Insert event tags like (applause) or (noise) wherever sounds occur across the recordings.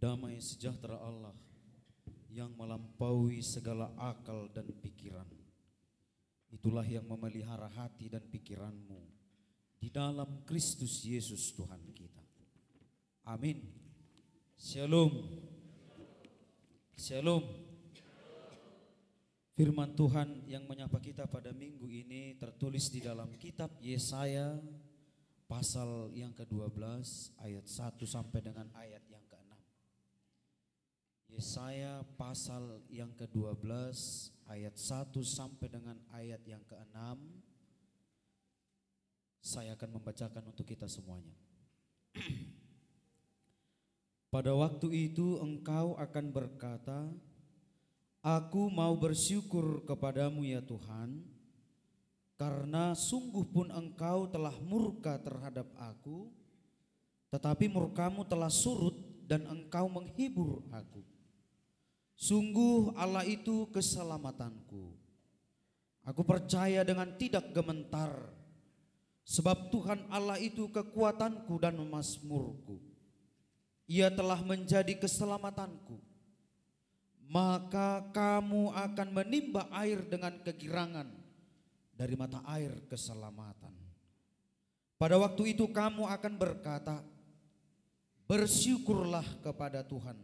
Damai sejahtera Allah yang melampaui segala akal dan pikiran. Itulah yang memelihara hati dan pikiranmu di dalam Kristus Yesus Tuhan kita. Amin. Shalom. Shalom. Firman Tuhan yang menyapa kita pada minggu ini tertulis di dalam kitab Yesaya pasal yang ke-12 ayat 1 sampai dengan ayat yang ke-6. Yesaya pasal yang ke-12 ayat 1 sampai dengan ayat yang ke-6. Saya akan membacakan untuk kita semuanya. (clears throat) Pada waktu itu engkau akan berkata, Aku mau bersyukur kepadamu ya Tuhan, karena sungguh pun engkau telah murka terhadap aku, tetapi murkamu telah surut dan engkau menghibur aku. Sungguh Allah itu keselamatanku. Aku percaya dengan tidak gementar, sebab Tuhan Allah itu kekuatanku dan masmurku. Ia telah menjadi keselamatanku maka kamu akan menimba air dengan kegirangan dari mata air keselamatan. Pada waktu itu kamu akan berkata, bersyukurlah kepada Tuhan.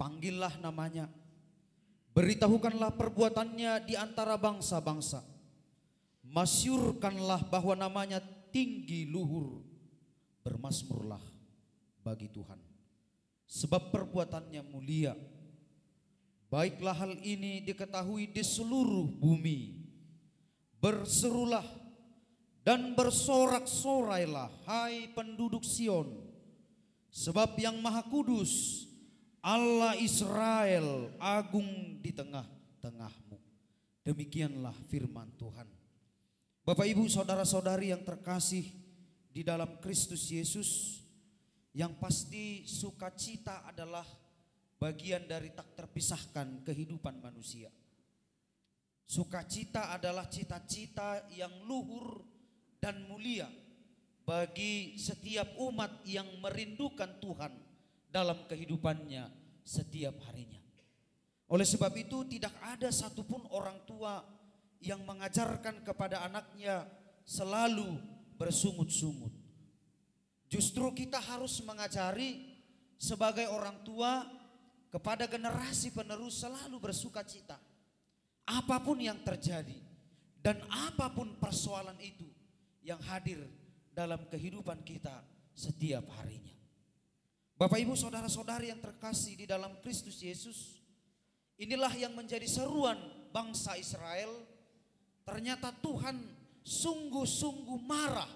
Panggillah namanya, beritahukanlah perbuatannya di antara bangsa-bangsa. Masyurkanlah bahwa namanya tinggi luhur, bermasmurlah bagi Tuhan. Sebab perbuatannya mulia, Baiklah hal ini diketahui di seluruh bumi. Berserulah dan bersorak-sorailah hai penduduk Sion. Sebab yang maha kudus Allah Israel agung di tengah-tengahmu. Demikianlah firman Tuhan. Bapak ibu saudara-saudari yang terkasih di dalam Kristus Yesus. Yang pasti sukacita adalah bagian dari tak terpisahkan kehidupan manusia. Sukacita adalah cita-cita yang luhur dan mulia bagi setiap umat yang merindukan Tuhan dalam kehidupannya setiap harinya. Oleh sebab itu tidak ada satupun orang tua yang mengajarkan kepada anaknya selalu bersungut-sungut. Justru kita harus mengajari sebagai orang tua kepada generasi penerus selalu bersuka cita. Apa pun yang terjadi dan apa pun persoalan itu yang hadir dalam kehidupan kita setiap harinya. Bapak Ibu saudara-saudari yang terkasih di dalam Kristus Yesus, inilah yang menjadi seruan bangsa Israel. Ternyata Tuhan sungguh-sungguh marah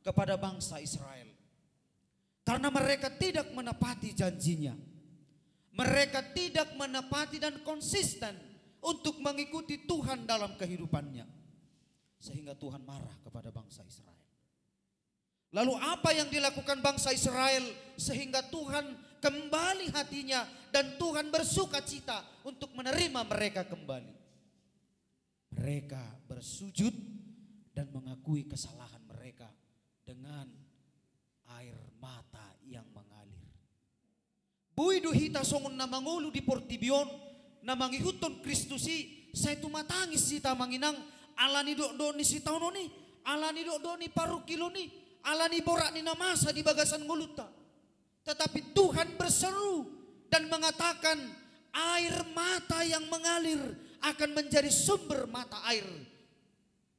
kepada bangsa Israel. Karena mereka tidak menepati janjinya mereka tidak menepati dan konsisten untuk mengikuti Tuhan dalam kehidupannya. Sehingga Tuhan marah kepada bangsa Israel. Lalu apa yang dilakukan bangsa Israel sehingga Tuhan kembali hatinya dan Tuhan bersuka cita untuk menerima mereka kembali. Mereka bersujud dan mengakui kesalahan mereka dengan air mata yang mengalir. Buido hita songon na mangulu di portibion na mangihuton Kristusi saya tu matangis si tamanginang alani do do ni si tauno ni alani do do ni parukilo ni borak ni namasa di bagasan nguluta tetapi Tuhan berseru dan mengatakan air mata yang mengalir akan menjadi sumber mata air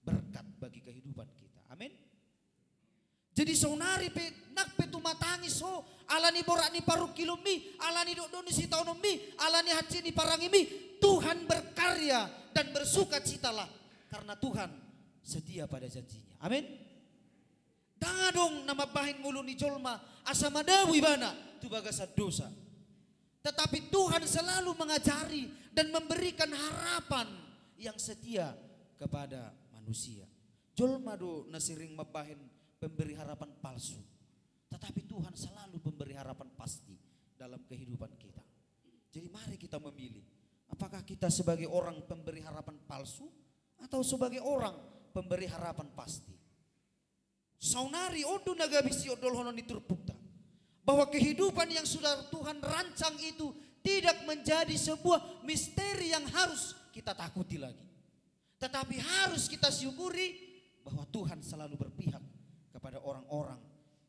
berkat bagi kehidupan kita amin jadi saunari pe nak pe tumatangi so alani borak ni paru kilo mi alani dok doni si tahun mi alani haji ni parangi mi Tuhan berkarya dan bersuka citalah karena Tuhan setia pada janjinya. Amin. Dangadong nama bahin mulu ni jolma asa madawi bana tu bagasa dosa. Tetapi Tuhan selalu mengajari dan memberikan harapan yang setia kepada manusia. Jolma do nasiring mabahin pemberi harapan palsu. Tetapi Tuhan selalu memberi harapan pasti dalam kehidupan kita. Jadi mari kita memilih. Apakah kita sebagai orang pemberi harapan palsu atau sebagai orang pemberi harapan pasti? Saunari odo nagabisi odol hono niturpukta. Bahwa kehidupan yang sudah Tuhan rancang itu tidak menjadi sebuah misteri yang harus kita takuti lagi. Tetapi harus kita syukuri bahwa Tuhan selalu berpihak kepada orang-orang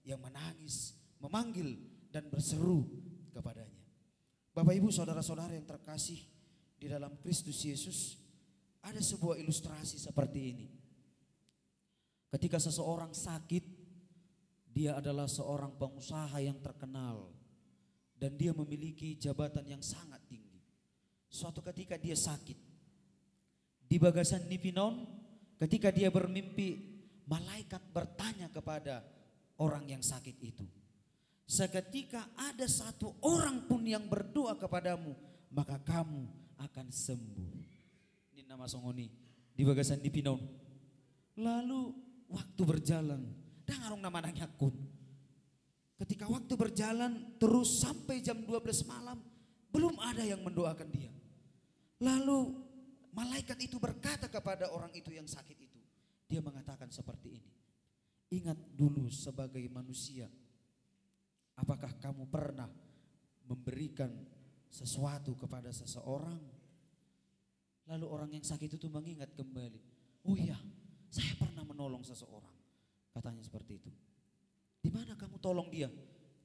yang menangis, memanggil dan berseru kepadanya. Bapak Ibu saudara-saudara yang terkasih di dalam Kristus Yesus, ada sebuah ilustrasi seperti ini. Ketika seseorang sakit, dia adalah seorang pengusaha yang terkenal dan dia memiliki jabatan yang sangat tinggi. Suatu ketika dia sakit. Di bagasan Nipinon, ketika dia bermimpi, malaikat bertanya kepada orang yang sakit itu. Seketika ada satu orang pun yang berdoa kepadamu, maka kamu akan sembuh. Ini nama Songoni di bagasan Nipinon. Lalu waktu berjalan, dangarong nama anaknya kun. Ketika waktu berjalan terus sampai jam 12 malam, belum ada yang mendoakan dia. Lalu malaikat itu berkata kepada orang itu yang sakit itu. Dia mengatakan seperti ini. Ingat dulu sebagai manusia, apakah kamu pernah memberikan sesuatu kepada seseorang? Lalu orang yang sakit itu mengingat kembali. Oh iya, saya pernah menolong seseorang. Katanya seperti itu. Di mana kamu tolong dia?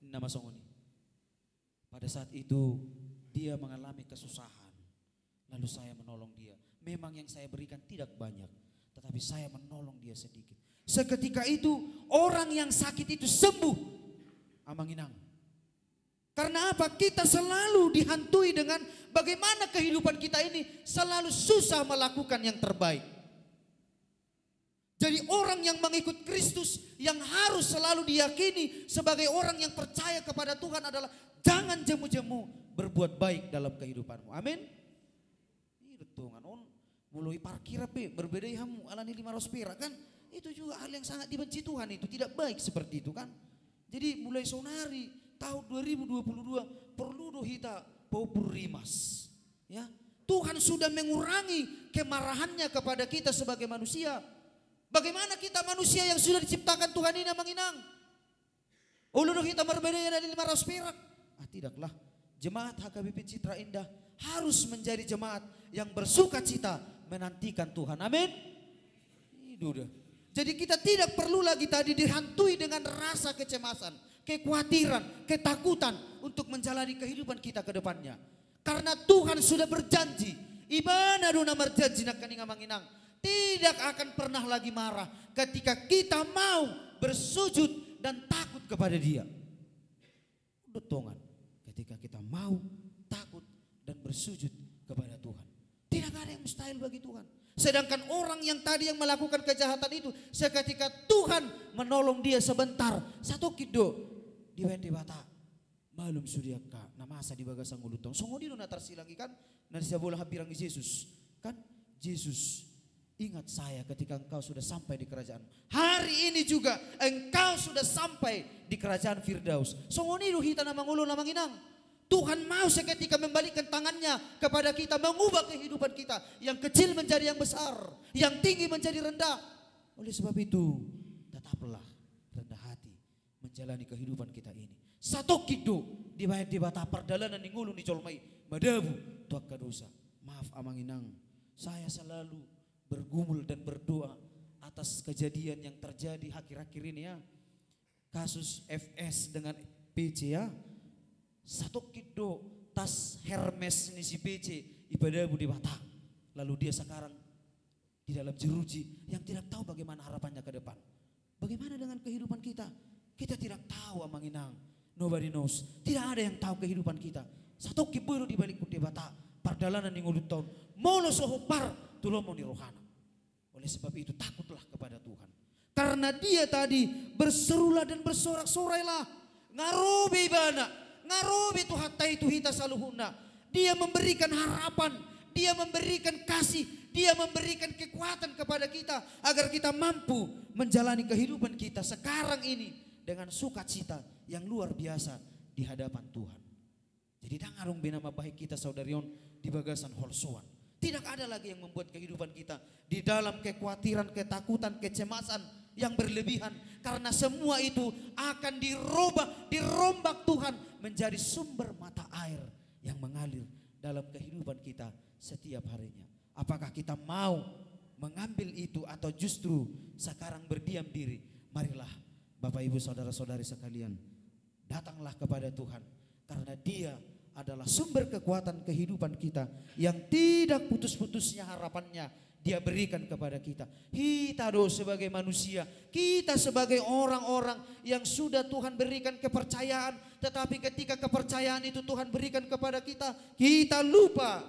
Nama Songoni. Pada saat itu dia mengalami kesusahan. Lalu saya menolong dia. Memang yang saya berikan tidak banyak. Tetapi saya menolong dia sedikit. Seketika itu orang yang sakit itu sembuh. Amanginang. Karena apa? Kita selalu dihantui dengan bagaimana kehidupan kita ini selalu susah melakukan yang terbaik. Jadi orang yang mengikut Kristus yang harus selalu diyakini sebagai orang yang percaya kepada Tuhan adalah jangan jemu-jemu berbuat baik dalam kehidupanmu. Amin. Ini kan on mulai parkir apa berbeda hamu alani lima perak kan itu juga hal yang sangat dibenci Tuhan itu tidak baik seperti itu kan. Jadi mulai sonari tahun 2022 perlu do hita popur rimas. Ya, Tuhan sudah mengurangi kemarahannya kepada kita sebagai manusia Bagaimana kita manusia yang sudah diciptakan Tuhan ini menginang? Ulu kita berbeda dari lima ratus perak. Ah tidaklah. Jemaat HKBP Citra Indah harus menjadi jemaat yang bersuka cita menantikan Tuhan. Amin. Itu. Jadi kita tidak perlu lagi tadi dihantui dengan rasa kecemasan, kekhawatiran, ketakutan untuk menjalani kehidupan kita ke depannya. Karena Tuhan sudah berjanji, ibana duna berjanji nak kaninga tidak akan pernah lagi marah ketika kita mau bersujud dan takut kepada dia. Betongan ketika kita mau takut dan bersujud kepada Tuhan. Tidak ada yang mustahil bagi Tuhan. Sedangkan orang yang tadi yang melakukan kejahatan itu seketika Tuhan menolong dia sebentar. Satu kido di bata. Malum nama asa di bagasang ulutong. Songo di natar silangi kan. Nasi bola hampirang Yesus. Kan Yesus Ingat saya ketika engkau sudah sampai di kerajaan. Hari ini juga engkau sudah sampai di kerajaan Firdaus. Songoniru hita namang ulo namang inang. Tuhan mau seketika membalikkan tangannya kepada kita, mengubah kehidupan kita. Yang kecil menjadi yang besar, yang tinggi menjadi rendah. Oleh sebab itu, tetaplah rendah hati menjalani kehidupan kita ini. Satu kido dibayar di bata perdalanan di ngulung di colmai. Madabu tuak dosa. Maaf amang inang, saya selalu bergumul dan berdoa atas kejadian yang terjadi akhir-akhir ini ya. Kasus FS dengan PC ya. Satu kido tas Hermes ini si PC ibadah budi bata. Lalu dia sekarang di dalam jeruji yang tidak tahu bagaimana harapannya ke depan. Bagaimana dengan kehidupan kita? Kita tidak tahu amanginang. Nobody knows. Tidak ada yang tahu kehidupan kita. Satu kiburu di balik budi bata. Pardalanan yang ulut tahun. Mono sohopar tulomo ni rohana. Oleh sebab itu takutlah kepada Tuhan. Karena dia tadi berserulah dan bersorak-sorailah. Ngarobi bana, ngarobi itu hatta itu hita saluhuna. Dia memberikan harapan, dia memberikan kasih, dia memberikan kekuatan kepada kita agar kita mampu menjalani kehidupan kita sekarang ini dengan sukacita yang luar biasa di hadapan Tuhan. Jadi dangarung binama baik kita saudarion di bagasan holsoan. Tidak ada lagi yang membuat kehidupan kita di dalam kekhawatiran, ketakutan, kecemasan yang berlebihan karena semua itu akan dirubah, dirombak Tuhan menjadi sumber mata air yang mengalir dalam kehidupan kita setiap harinya. Apakah kita mau mengambil itu atau justru sekarang berdiam diri? Marilah Bapak Ibu saudara-saudari sekalian, datanglah kepada Tuhan karena Dia adalah sumber kekuatan kehidupan kita yang tidak putus-putusnya harapannya dia berikan kepada kita. Kita do sebagai manusia, kita sebagai orang-orang yang sudah Tuhan berikan kepercayaan, tetapi ketika kepercayaan itu Tuhan berikan kepada kita, kita lupa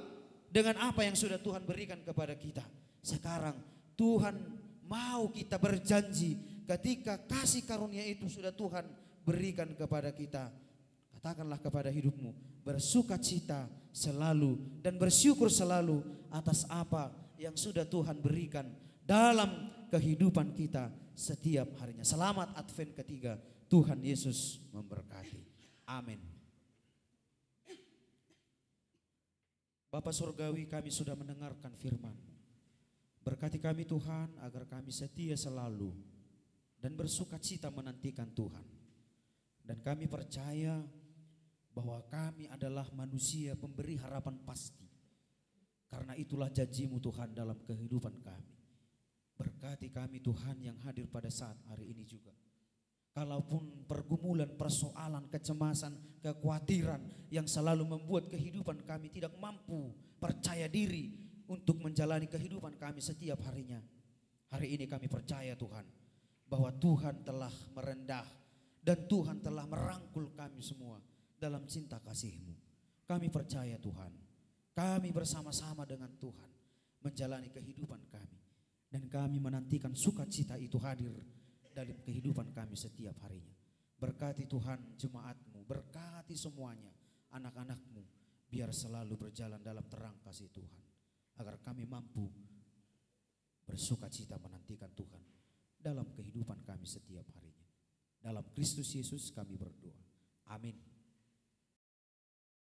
dengan apa yang sudah Tuhan berikan kepada kita. Sekarang Tuhan mau kita berjanji ketika kasih karunia itu sudah Tuhan berikan kepada kita Katakanlah kepada hidupmu, bersuka cita selalu dan bersyukur selalu atas apa yang sudah Tuhan berikan dalam kehidupan kita setiap harinya. Selamat Advent ketiga, Tuhan Yesus memberkati. Amin. Bapak Surgawi kami sudah mendengarkan firman. Berkati kami Tuhan agar kami setia selalu dan bersuka cita menantikan Tuhan. Dan kami percaya bahwa kami adalah manusia pemberi harapan pasti. Karena itulah janjimu Tuhan dalam kehidupan kami. Berkati kami Tuhan yang hadir pada saat hari ini juga. Kalaupun pergumulan, persoalan, kecemasan, kekhawatiran yang selalu membuat kehidupan kami tidak mampu percaya diri untuk menjalani kehidupan kami setiap harinya. Hari ini kami percaya Tuhan bahwa Tuhan telah merendah dan Tuhan telah merangkul kami semua dalam cinta kasih-Mu. Kami percaya Tuhan, kami bersama-sama dengan Tuhan menjalani kehidupan kami. Dan kami menantikan sukacita itu hadir dalam kehidupan kami setiap harinya. Berkati Tuhan jemaatmu, berkati semuanya, anak-anakmu, biar selalu berjalan dalam terang kasih Tuhan. Agar kami mampu bersukacita menantikan Tuhan dalam kehidupan kami setiap harinya. Dalam Kristus Yesus kami berdoa. Amin.